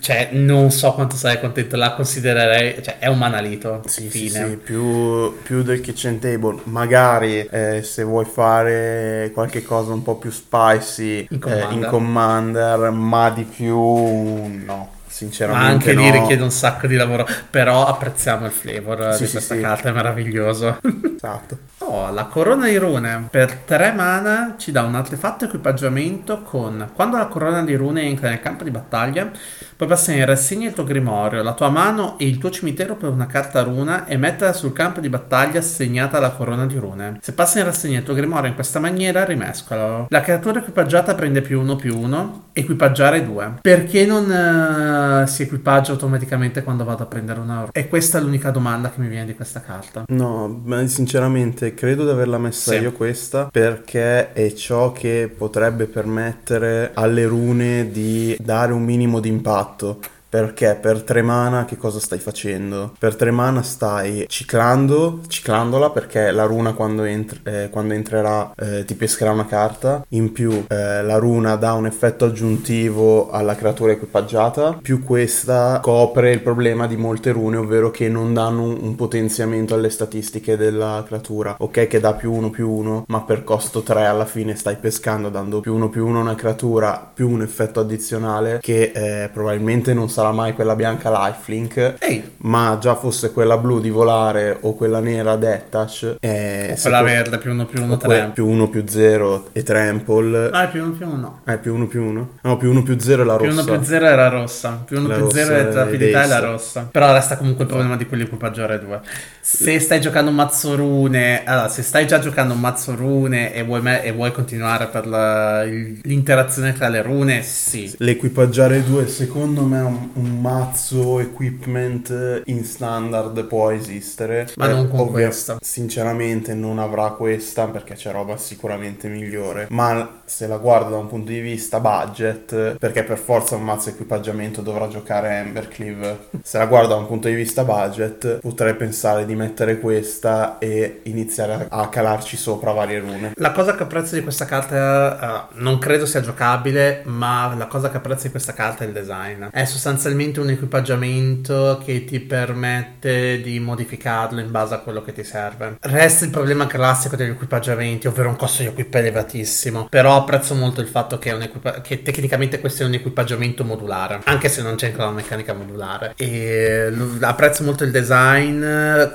cioè non so quanto sarei contento, la considererei, cioè è un manalito. Sì, sì, fine. sì, più, più del kitchen table. Magari eh, se vuoi fare qualche cosa un po' più spicy In eh, Commander. in Commander, ma di più no, Ma sinceramente anche no. lì richiede un sacco di lavoro, però apprezziamo il flavor Sì, di sì, questa sì. carta, è meraviglioso. Esatto. Oh, la corona di rune per 3 mana ci dà un artefatto equipaggiamento con quando la corona di rune entra nel campo di battaglia puoi passare in rassegna il tuo grimorio, la tua mano e il tuo cimitero per una carta runa e metterla sul campo di battaglia segnata alla corona di rune. Se passa in rassegna il tuo grimorio in questa maniera, rimescolalo. La creatura equipaggiata prende più 1 più 1, equipaggiare 2. Perché non eh, si equipaggia automaticamente quando vado a prendere una runa? E questa è l'unica domanda che mi viene di questa carta. No, ma sinceramente credo di averla messa Sì. io questa perché è ciò che potrebbe permettere alle rune di dare un minimo di impatto fatto. Perché per tre mana che cosa stai facendo? Per tre mana stai ciclando, ciclandola perché la runa quando, entr- eh, quando entrerà eh, ti pescherà una carta. In più eh, la runa dà un effetto aggiuntivo alla creatura equipaggiata. Più questa copre il problema di molte rune, ovvero che non danno un, un potenziamento alle statistiche della creatura. Ok che dà più 1 più 1, ma per costo 3 alla fine stai pescando dando più 1 più 1 a una creatura più un effetto addizionale che eh, probabilmente non sarà mai quella bianca lifelink Ehi, ma già fosse quella blu di volare o quella nera touch eh, se quella que- verde più 1 più 1 o que- 3. più 1 più 0 e trample Ah, più 1 più 1. eh più 1 più 1 no più 1 più 0 è la Più rossa 1 più 0 era rossa, più 1 La più rossa 0 è è rapidità e la rossa. Però resta comunque il problema di quell'equipaggiare 2. Se stai giocando mazzo rune, allora se stai già giocando mazzo rune e vuoi, me- e vuoi continuare per la- l'interazione tra le rune, sì. l'equipaggiare 2 secondo me è un, un, mazzo equipment in standard può esistere. Ma Eh, non con ovvia- questa. Sinceramente non avrà questa perché c'è roba sicuramente migliore. Ma se la guardo da un punto di vista budget, perché per forza un mazzo equipaggiamento dovrà giocare Embercleave. Se la guardo da un punto di vista budget, potrei pensare di mettere questa e iniziare a, calarci sopra varie rune. La cosa che apprezzo di questa carta, eh, non credo sia giocabile, ma la cosa che apprezzo di questa carta è il design. È sostanzialmente un equipaggiamento che ti permette di modificarlo in base a quello che ti serve. Resta il problema classico degli equipaggiamenti, ovvero un costo di equip elevatissimo. Però apprezzo molto il fatto che, equipa- che tecnicamente questo è un equipaggiamento modulare, anche se non c'è ancora la meccanica modulare. E apprezzo molto il design,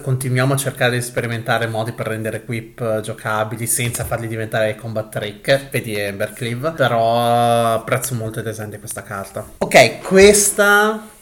continuiamo a cercare di sperimentare modi per rendere equip giocabili senza farli diventare combat trick, vedi Embercleave, però apprezzo molto il design di questa carta. Ok, questa,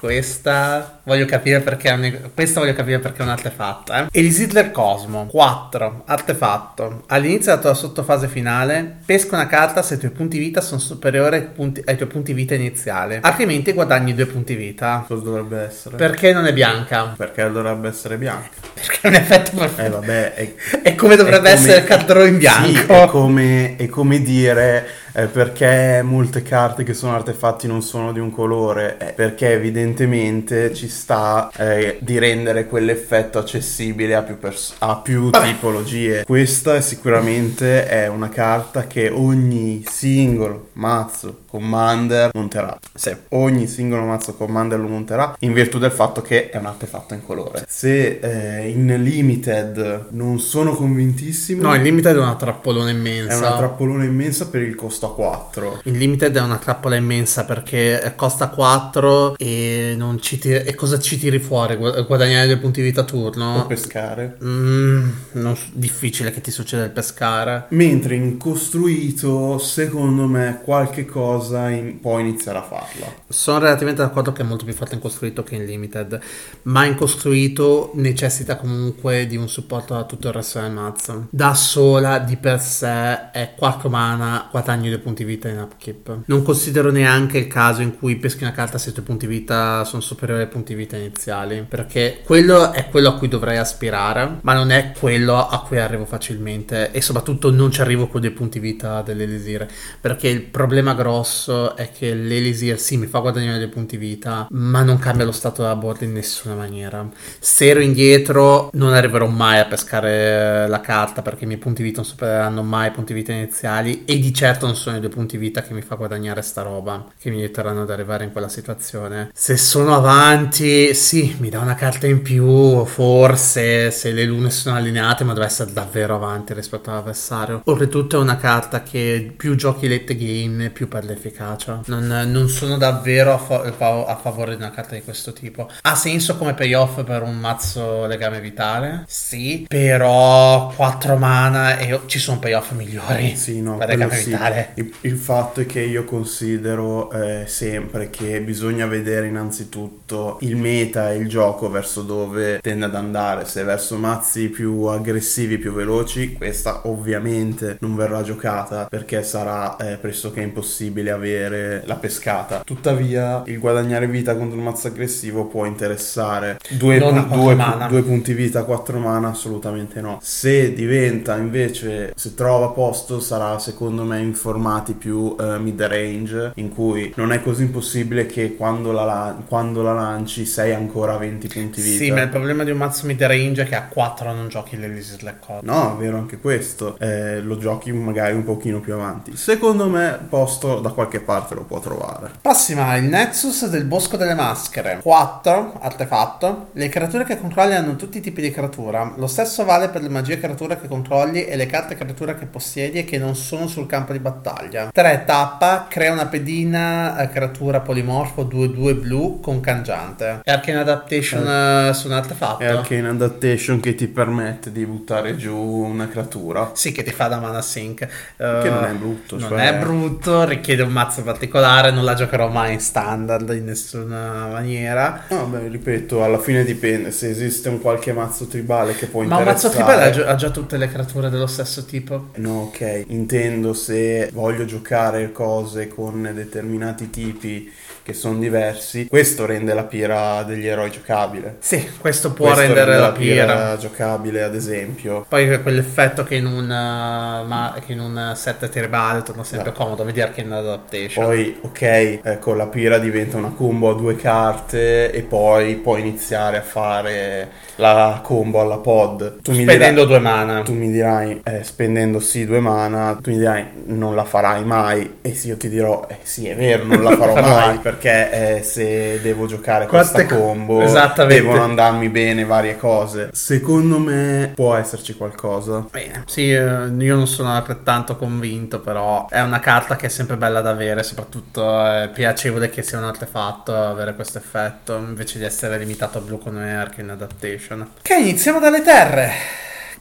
questa voglio capire perché un, questa voglio capire perché è un artefatto. Eh? Elisitler Cosmo 4 artefatto. All'inizio della tua sottofase finale, pesca una carta se i tuoi punti vita sono superiori ai, punti- ai tuoi punti vita iniziali, altrimenti guadagni due punti vita. Cosa dovrebbe essere? Perché non è bianca? Perché dovrebbe essere bianca. Perché è un effetto perfetto. Eh vabbè, è, È come dovrebbe è come- essere il cardro in bianco. Sì, è come, è come dire eh, perché molte carte che sono artefatti non sono di un colore. Eh, perché evidentemente ci sta eh, di rendere quell'effetto accessibile a più, pers- a più tipologie. Questa è sicuramente è una carta che ogni singolo mazzo commander monterà. Sì. Ogni singolo mazzo commander lo monterà in virtù del fatto che è un artefatto in colore. Se eh, in limited non sono convintissimo, No, il limited è una trappolona è immensa. una trappolona immensa per il costo a 4. Il limited è una trappola immensa perché costa 4 e, non ci tiri- e cosa ci tiri fuori? Gu- Guadagnare due punti vita a O turno? pescare. Mm, non difficile che ti succeda il pescare. Mentre in costruito, secondo me, qualche cosa in- può iniziare a farla. Sono relativamente d'accordo che è molto più forte in costruito che in limited, ma in costruito necessita comunque di un supporto da tutto il resto del mazzo. Da sola di per sé è 4 mana, guadagni 2 punti vita in upkeep. Non considero neanche il caso in cui peschi una carta se i tuoi punti vita sono superiori ai punti vita iniziali, perché quello è quello a cui dovrei aspirare, ma non è quello a cui arrivo facilmente e soprattutto non ci arrivo con dei punti vita dell'elisir, perché il problema grosso è che l'elisir sì mi fa guadagnare dei punti vita, ma non cambia lo stato della board in nessuna maniera. Se ero indietro non arriverò mai a pescare la carta perché i miei punti vita non supereranno mai i punti vita iniziali e di certo non sono i due punti vita che mi fa guadagnare sta roba che mi aiuteranno ad arrivare in quella situazione. Se sono avanti, sì, mi dà una carta in più, forse se le lune sono allineate, ma deve essere davvero avanti rispetto all'avversario. Oltretutto è una carta che più giochi late game, più perde efficacia. Non, non sono davvero a, fa- a favore di una carta di questo tipo. Ha senso come payoff per un mazzo legame vitale? Sì, però 4 mana e ci sono payoff migliori. Sì, no, per legame sì. vitale. Il, il fatto è che io considero eh, sempre che bisogna vedere innanzitutto il meta e il gioco verso dove tende ad andare. Se verso mazzi più aggressivi, più veloci, questa ovviamente non verrà giocata perché sarà eh, pressoché impossibile avere la pescata. Tuttavia, il guadagnare vita contro un mazzo aggressivo può interessare. Due, pu- due- mana. due punti vita, 4 mana, assolutamente no. Se diventa invece, se trova posto, sarà secondo me in formati più eh, mid range, in cui non è così impossibile che quando la, la- quando la lanci sei ancora a 20 punti vita. Sì, ma il problema di un mazzo mid range è che a 4 non giochi l'Elysir Slack Code. No, è vero anche questo. Eh, lo giochi magari un pochino più avanti. Secondo me, posto da qualche parte lo può trovare. Prossima, il Nexus del Bosco delle Maschere. 4, artefatto. Le creature che controlli hanno tutti i tipi di creatura. Lo stesso vale per le magie creatura che controlli e le carte creatura che possiedi e che non sono sul campo di battaglia. 3, tappa, crea una pedina eh, creatura polimorfo 2-2 blu con cangiante. E Arcane Adaptation eh, su un artefatto. È Arcane Adaptation che ti permette di buttare giù una creatura. Sì, che ti fa da mana sync. Che non è brutto, Non cioè- è brutto, richiede un mazzo particolare, non la giocherò mai in standard in nessuna maniera. No, beh, ripeto, alla fine dipende se esiste un qualche mazzo tribale che può Ma un mazzo interessare. tribale ha, gio- ha già tutte le creature dello stesso tipo. No, ok, intendo se voglio giocare cose con determinati tipi che sono diversi. Questo rende la pira degli eroi giocabile. Sì, questo può Questo rendere rende la pira. giocabile, ad esempio. Poi quell'effetto che in un, uh, ma- che in un set tribale torna sempre Esatto. comodo vedere che in adaptation. Poi, ok, eh, con la pira diventa una combo a due carte e poi puoi iniziare a fare la combo alla pod. Tu mi spendendo dirai, due mana. tu mi dirai eh, spendendo sì due mana, tu mi dirai non la farai mai. E sì, io ti dirò, eh, sì, è vero, non la farò mai perché eh, se devo giocare Quante questa co- combo devono andarmi bene varie cose. Secondo me può esserci qualcosa. Bene, sì, eh, io non sono altrettanto convinto, però è una carta che è sempre bella da avere, soprattutto è piacevole che sia un artefatto avere questo effetto, invece di essere limitato a blu con Arcane Adaptation. Ok, iniziamo dalle terre.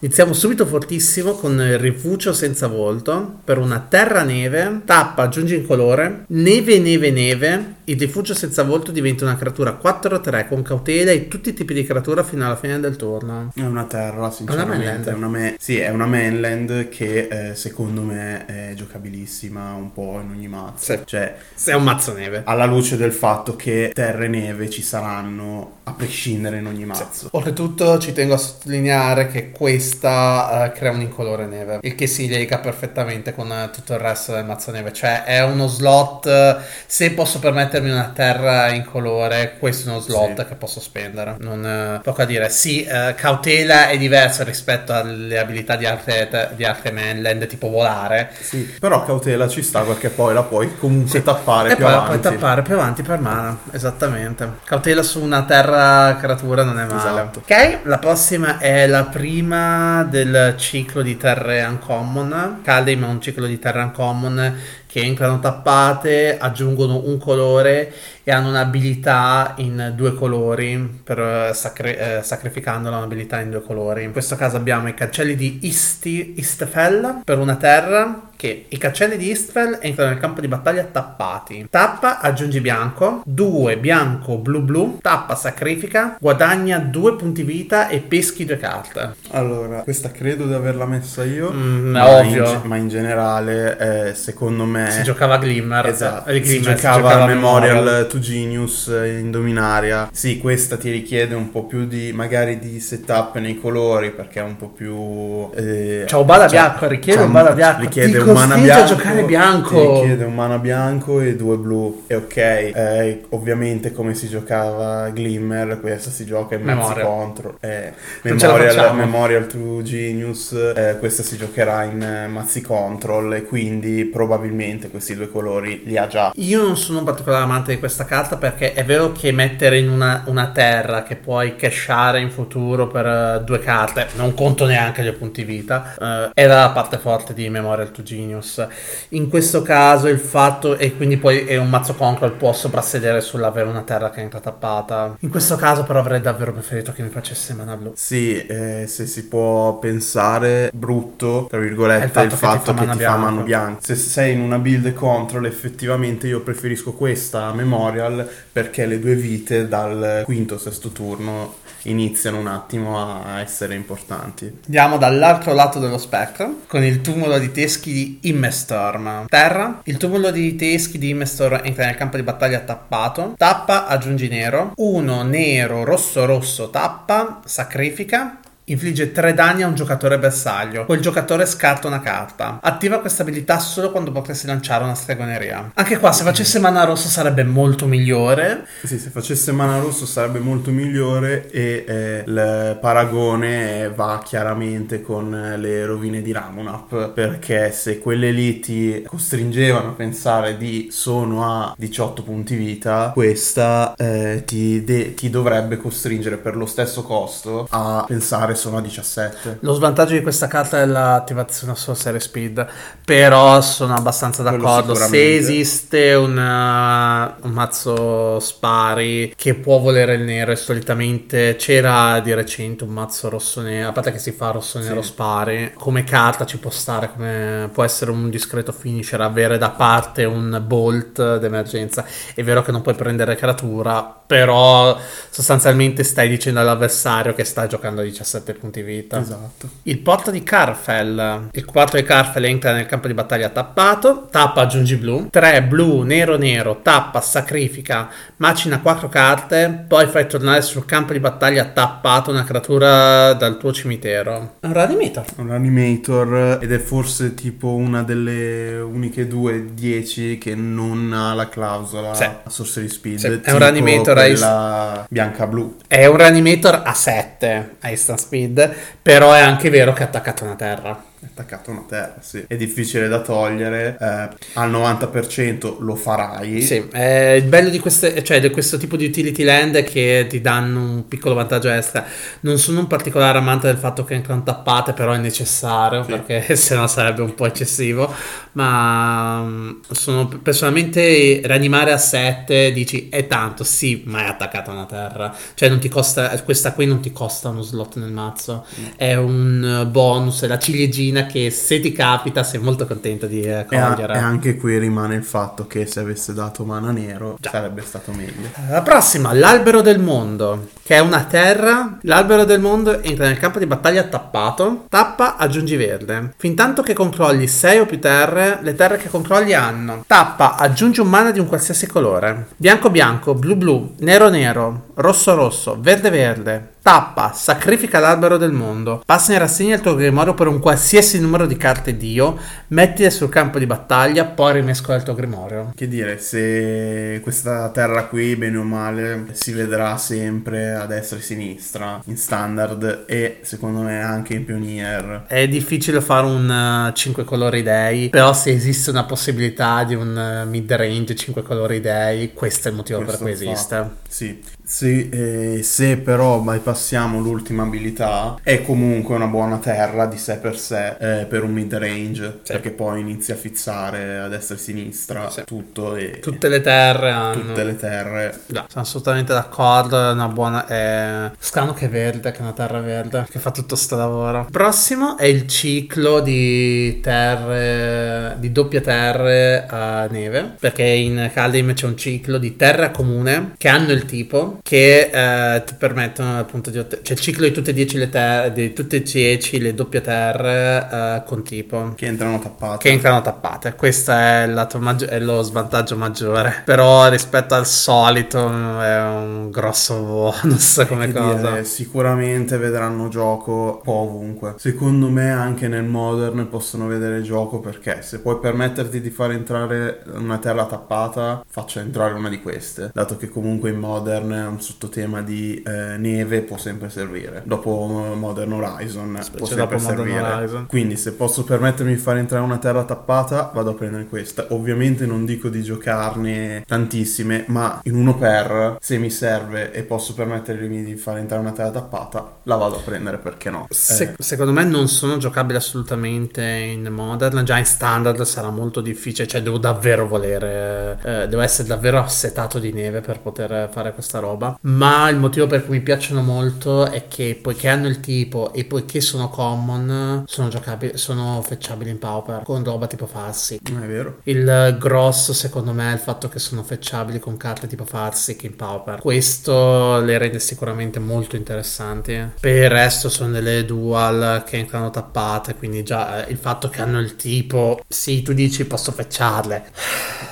Iniziamo subito fortissimo con il rifugio senza volto per una terra neve, tappa, aggiungi in colore, neve, neve, neve, il rifugio senza volto diventa una creatura 4-3 con cautela e tutti i tipi di creatura fino alla fine del turno. È una terra, sinceramente. mainland. È una me- sì, è una mainland che eh, secondo me è giocabilissima un po' in ogni mazzo. Sì. Cioè, Se è un mazzo neve. alla luce del fatto che terre e neve ci saranno a prescindere in ogni mazzo. Oltretutto ci tengo a sottolineare che questa eh, crea un incolore neve, il che si lega perfettamente con eh, tutto il resto del mazzo neve, cioè è uno slot, eh, se posso permettermi una terra incolore, questo è uno slot Sì. che posso spendere, non poco a dire. Sì, cautela è diversa rispetto alle abilità di altre, di altre mainland, tipo volare, Sì, però cautela ci sta perché poi la puoi comunque tappare e più poi la avanti. puoi tappare più avanti per mana, esattamente. Cautela su una terra creatura non è male. Esatto. Ok, la prossima è la prima del ciclo di terre uncommon. Kaldheim è un ciclo di terre uncommon che entrano tappate, aggiungono un colore e hanno un'abilità in due colori, per, eh, sacri- eh, sacrificandola un'abilità in due colori. In questo caso abbiamo i cancelli di Isti- Istfell per una terra che i cancelli di Istfell entrano nel campo di battaglia tappati. Tappa, aggiungi bianco, 2 bianco, blu blu, tappa, sacrifica, guadagna 2 punti vita e peschi due carte. Allora, questa credo di averla messa io. Mm, ma, ovvio. In, ma in generale, eh, secondo me. Si giocava Glimmer. Esatto, eh, si Glimmer, giocava a al Memorial to Genius eh, in Dominaria. Sì, questa ti richiede un po' più di magari di setup nei colori perché è un po' più. Eh, C'ha un bala cioè, bianco, richiede un bala bianco, Richiede ti un mana costringe a bianco. giocare bianco. Ti richiede un mana bianco e due blu. E ok, eh, ovviamente come si giocava Glimmer, questa si gioca in mazzi Memorial. contro. Eh, Memorial. Memorial to Genius, eh, questa si giocherà in eh, mazzi control e quindi probabilmente questi due colori li ha già. Io non sono un particolare amante di questa carta perché è vero che mettere in una, una terra che puoi cashare in futuro per eh, due carte, non conto neanche gli punti vita, eh, era la parte forte di Memorial to Genius. In questo caso il fatto, e quindi poi è un mazzo control, può soprassedere sull'avere una terra che entra tappata. In questo caso però avrei davvero preferito che mi facesse mana blu. Sì, eh, se si può pensare brutto, tra virgolette, È il il fatto, fatto che, che ti fa ti mana fa mano bianco. Se sei in una build control, effettivamente io preferisco questa Memorial perché le due vite dal quinto sesto turno iniziano un attimo a essere importanti. Andiamo dall'altro lato dello spettro con il tumulo di teschi di Immestorm. Terra, il tumulo di teschi di Immestorm entra nel campo di battaglia tappato. Tappa, aggiungi nero. 1 nero, rosso, rosso, tappa, sacrifica. Infligge 3 danni a un giocatore bersaglio. Quel giocatore scarta una carta. Attiva questa abilità solo quando potresti lanciare una stregoneria. Anche qua, se facesse mana rosso sarebbe molto migliore. Sì, se facesse mana rosso sarebbe molto migliore e eh, il paragone va chiaramente con eh, le rovine di Ramunap perché se quelle lì ti costringevano a pensare di sono a 18 punti vita, questa eh, ti, de- ti dovrebbe costringere per lo stesso costo a pensare sono a 17. Lo svantaggio di questa carta è l'attivazione solo serie speed, però sono abbastanza d'accordo. Se esiste un, uh, un mazzo spari che può volere il nero, e solitamente c'era di recente un mazzo rosso-nero, a parte che si fa rosso-nero Sì. spari, come carta ci può stare, come può essere un discreto finisher, avere da parte un bolt d'emergenza. È vero che non puoi prendere creatura, però sostanzialmente stai dicendo all'avversario che sta giocando a 17 7 punti vita. Esatto. Il porto di Carfel. Il 4 di Carfel entra nel campo di battaglia tappato. Tappa aggiungi blu. 3 blu, nero, nero. Tappa, sacrifica. Macina 4 carte. Poi fai tornare sul campo di battaglia tappato una creatura dal tuo cimitero. Un Radimeter. Un animator ed è forse tipo una delle uniche due 10 che non ha la clausola Sì. Sorcery Speed. Sì, è un Reanimator a quella bianca-blu. È un Reanimator a 7 a instant speed. Però è anche vero che è attaccato a una terra. È attaccato a una terra, sì. È difficile da togliere. eh, al 90% lo farai. Sì, eh, il bello di, queste, cioè, di questo tipo di utility land è che ti danno un piccolo vantaggio extra. Non sono un particolare amante del fatto che entrano tappate, però è necessario Sì. perché sennò sarebbe un po' eccessivo. Ma mm, sono personalmente rianimare a 7 dici è tanto, sì, ma è attaccato a una terra. Cioè, non ti costa, questa qui non ti costa uno slot nel mazzo, è un bonus, è la ciliegina che se ti capita sei molto contento di eh, E, a- cogliere. e anche qui rimane il fatto che se avesse dato mana nero sarebbe stato meglio. La prossima, l'albero del mondo, che è una terra. L'albero del mondo entra nel campo di battaglia tappato. Tappa, aggiungi verde. Fin tanto che controlli 6 o più terre, le terre che controlli hanno. Tappa, aggiungi un mana di un qualsiasi colore. Bianco bianco, blu blu, nero nero, rosso rosso, verde verde. Tappa, sacrifica l'albero del mondo. Passa in rassegna il tuo grimorio per un qualsiasi numero di carte Dio. Mettile sul campo di battaglia, poi rimescola il tuo grimorio. Che dire, se questa terra qui, bene o male, si vedrà sempre a destra e sinistra in standard e secondo me anche in Pioneer. È difficile fare un 5 colori dei, però se esiste una possibilità di un mid range 5 colori dei, questo è il motivo Questo per cui esiste. Sì, Sì, eh, se però bypassiamo l'ultima abilità, è comunque una buona terra di sé per sé eh, per un mid range, Sì. perché poi inizia a fizzare a destra e a sinistra Sì. tutto e Tutte le terre hanno. tutte le terre. No, sono assolutamente d'accordo. È una buona. È... Scano che è verde, che è una terra verde, che fa tutto sto lavoro. Prossimo è il ciclo di terre. di doppie terre a neve. Perché in Kaldheim c'è un ciclo di terra comune che hanno il tipo che eh, ti permettono appunto ottenere. C'è il ciclo di tutte e 10 le terre. di tutte e 10 le doppie terre eh, con tipo. Che entrano tappate. Che entrano tappate, questo è, maggi- è lo svantaggio maggiore. Però rispetto al solito mm, è un grosso bonus come Che cosa. dire, sicuramente vedranno gioco ovunque. Secondo me anche nel modern possono vedere gioco perché se puoi permetterti di far entrare una terra tappata, faccia entrare una di queste. Dato che comunque in modern un sottotema di eh, neve può sempre servire. Dopo Modern Horizon può Specie sempre dopo Modern servire. Horizon. Quindi se posso permettermi di far entrare una terra tappata, vado a prendere questa. Ovviamente non dico di giocarne tantissime, ma in uno per, se mi serve e posso permettermi di far entrare una terra tappata, la vado a prendere perché no. Se- Eh, secondo me non sono giocabili assolutamente in modern, già in standard sarà molto difficile, cioè devo davvero volere, eh, devo essere davvero assetato di neve per poter fare questa roba. Ma il motivo per cui mi piacciono molto è che poiché hanno il tipo e poiché sono common, sono giocabili, sono fetchabili in pauper con roba tipo farsi. è vero. Il grosso secondo me è il fatto che sono fetchabili con carte tipo Farsic in Pauper. Questo le rende sicuramente molto interessanti. Per il resto sono delle dual che entrano tappate, quindi già eh, il fatto che hanno il tipo, sì, tu dici posso fecciarle.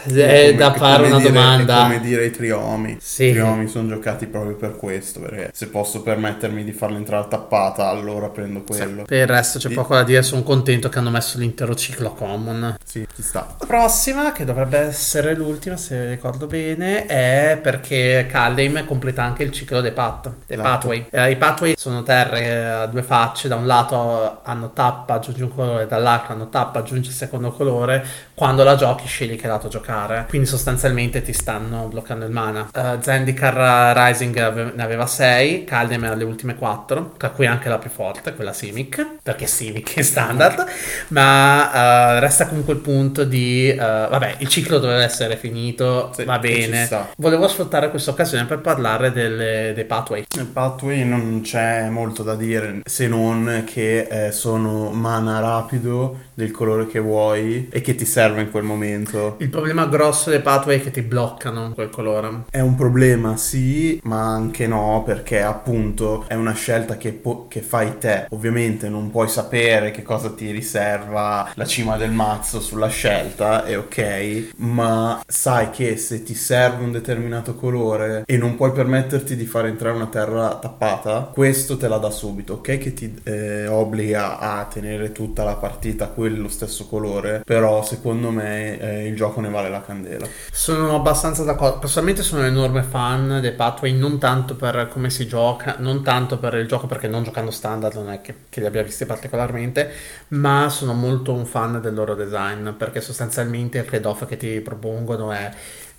È come- da fare una dire- domanda. È come dire i triomi. Sì. I triomi sono giocati proprio per questo, perché se posso permettermi di farla entrare tappata, allora prendo quello. Per il resto c'è Sì. poco da dire, sono contento che hanno messo l'intero ciclo common. Sì, ci sta. La prossima, che dovrebbe essere l'ultima se ricordo bene, è perché Kaldheim completa anche il ciclo dei path, dei Esatto. pathway. Eh, I pathway sono terre eh, a due facce, da un lato hanno tappa, aggiungi un colore, dall'altro hanno tappa, aggiungi il secondo colore. Quando la giochi scegli che lato giocare, quindi sostanzialmente ti stanno bloccando il mana. Eh, Zendikar Rising ave- ne aveva 6, Kaldheim era le ultime 4, tra cui anche la più forte, quella Simic, perché Simic è standard, ma eh, resta comunque il punto di... eh, vabbè, il ciclo doveva essere finito, Sì, va bene. Volevo sfruttare questa occasione per parlare delle- dei pathway. Nel pathway non c'è molto da dire se non che eh, sono mana rapido del colore che vuoi e che ti serve in quel momento. Il problema grosso dei pathway è che ti bloccano quel colore. È un problema, sì, ma anche no, perché appunto è una scelta che, po- che fai te. Ovviamente non puoi sapere che cosa ti riserva la cima del mazzo sulla scelta, è ok, ma sai che se ti serve un determinato colore e non puoi permetterti di far entrare una terra tappata, questo te la dà subito, ok? Che ti eh, obbliga a tenere tutta la partita quello stesso colore, però secondo me eh, il gioco ne vale la candela. Sono abbastanza d'accordo, personalmente sono un enorme fan dei Pathway, non tanto per come si gioca, non tanto per il gioco perché non giocando standard non è che, che li abbia visti particolarmente, ma sono molto un fan del loro design perché sostanzialmente il trade-off che ti propongono è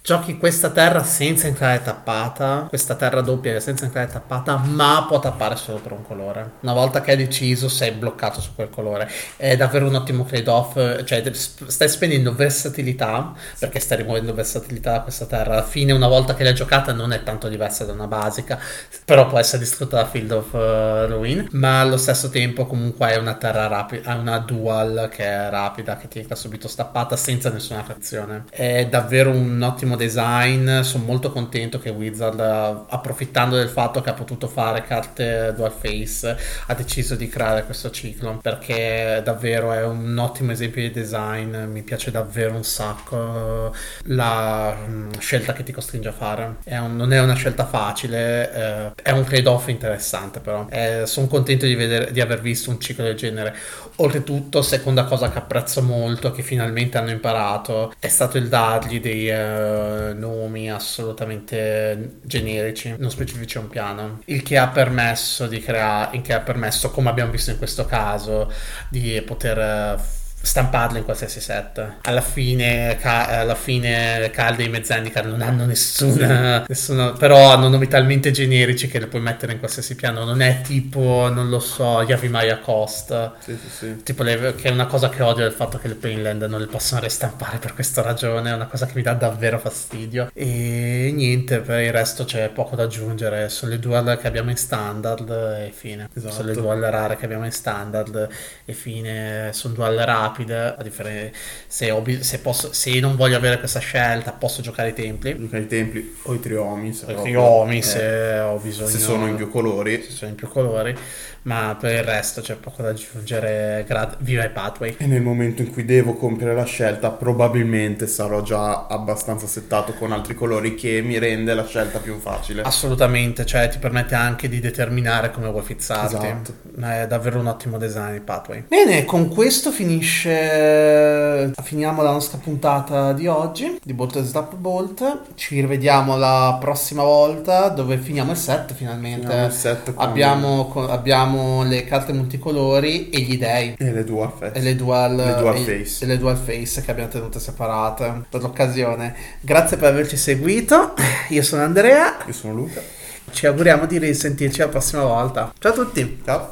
Giochi questa terra senza entrare tappata, questa terra doppia senza entrare tappata, ma può tappare solo per un colore. Una volta che hai deciso, sei bloccato su quel colore. È davvero un ottimo trade-off, cioè stai spendendo versatilità, perché stai rimuovendo versatilità da questa terra. Alla fine, una volta che l'hai giocata, non è tanto diversa da una basica, però può essere distrutta da Field of uh, Ruin, ma allo stesso tempo comunque è una terra rapida, è una dual che è rapida, che ti entra subito stappata senza nessuna frazione. È davvero un ottimo ottimo design, sono molto contento che Wizard, approfittando del fatto che ha potuto fare carte dual face, ha deciso di creare questo ciclo, perché davvero è un ottimo esempio di design, mi piace davvero un sacco la mm, scelta che ti costringe a fare. È un, non è una scelta facile, eh, è un trade-off interessante però. Eh, sono contento di, vedere, di aver visto un ciclo del genere. Oltretutto, seconda cosa che apprezzo molto, che finalmente hanno imparato, è stato il dargli dei... Uh, nomi assolutamente generici, non specifici a un piano, il che ha permesso di creare, che ha permesso, come abbiamo visto in questo caso, di poter stamparlo in qualsiasi set. Alla fine, ca- alla fine Calde e Mezendikar non hanno nessuna, nessuna, però hanno nomi talmente generici che le puoi mettere in qualsiasi piano. Non è tipo, non lo so, Yavimaya Cost. Sì, sì, sì. Tipo le, che è una cosa che odio il fatto che le Plainland non le possono restampare per questa ragione. È una cosa che mi dà davvero fastidio. E niente, per il resto c'è poco da aggiungere. Sono le dual che abbiamo in standard e fine. Esatto. Sono le dual rare che abbiamo in standard e fine. Sono dual rare rapida, a differenza se, ho, se, posso, se non voglio avere questa scelta posso giocare i templi. Giocare i templi o i triomi. Se I triomi eh, se ho bisogno. Se sono in più colori. Se sono in più colori, ma per il resto c'è poco da aggiungere. Grad- viva i pathway. E nel momento in cui devo compiere la scelta, probabilmente sarò già abbastanza settato con altri colori che mi rende la scelta più facile. Assolutamente, cioè ti permette anche di determinare come vuoi fizzarti. Esatto. È davvero un ottimo design il pathway. Bene, con questo finisce finisce finiamo la nostra puntata di oggi di Bolt Slap Bolt. Ci rivediamo la prossima volta dove finiamo il set finalmente. Finiamo il set con- abbiamo, co- abbiamo le carte multicolori e gli dei. E le dual face. e le dual, Le dual e- face. e le dual face che abbiamo tenute separate per l'occasione. Grazie per averci seguito. Io sono Andrea. Io sono Luca. ci auguriamo di risentirci la prossima volta. Ciao a tutti. Ciao.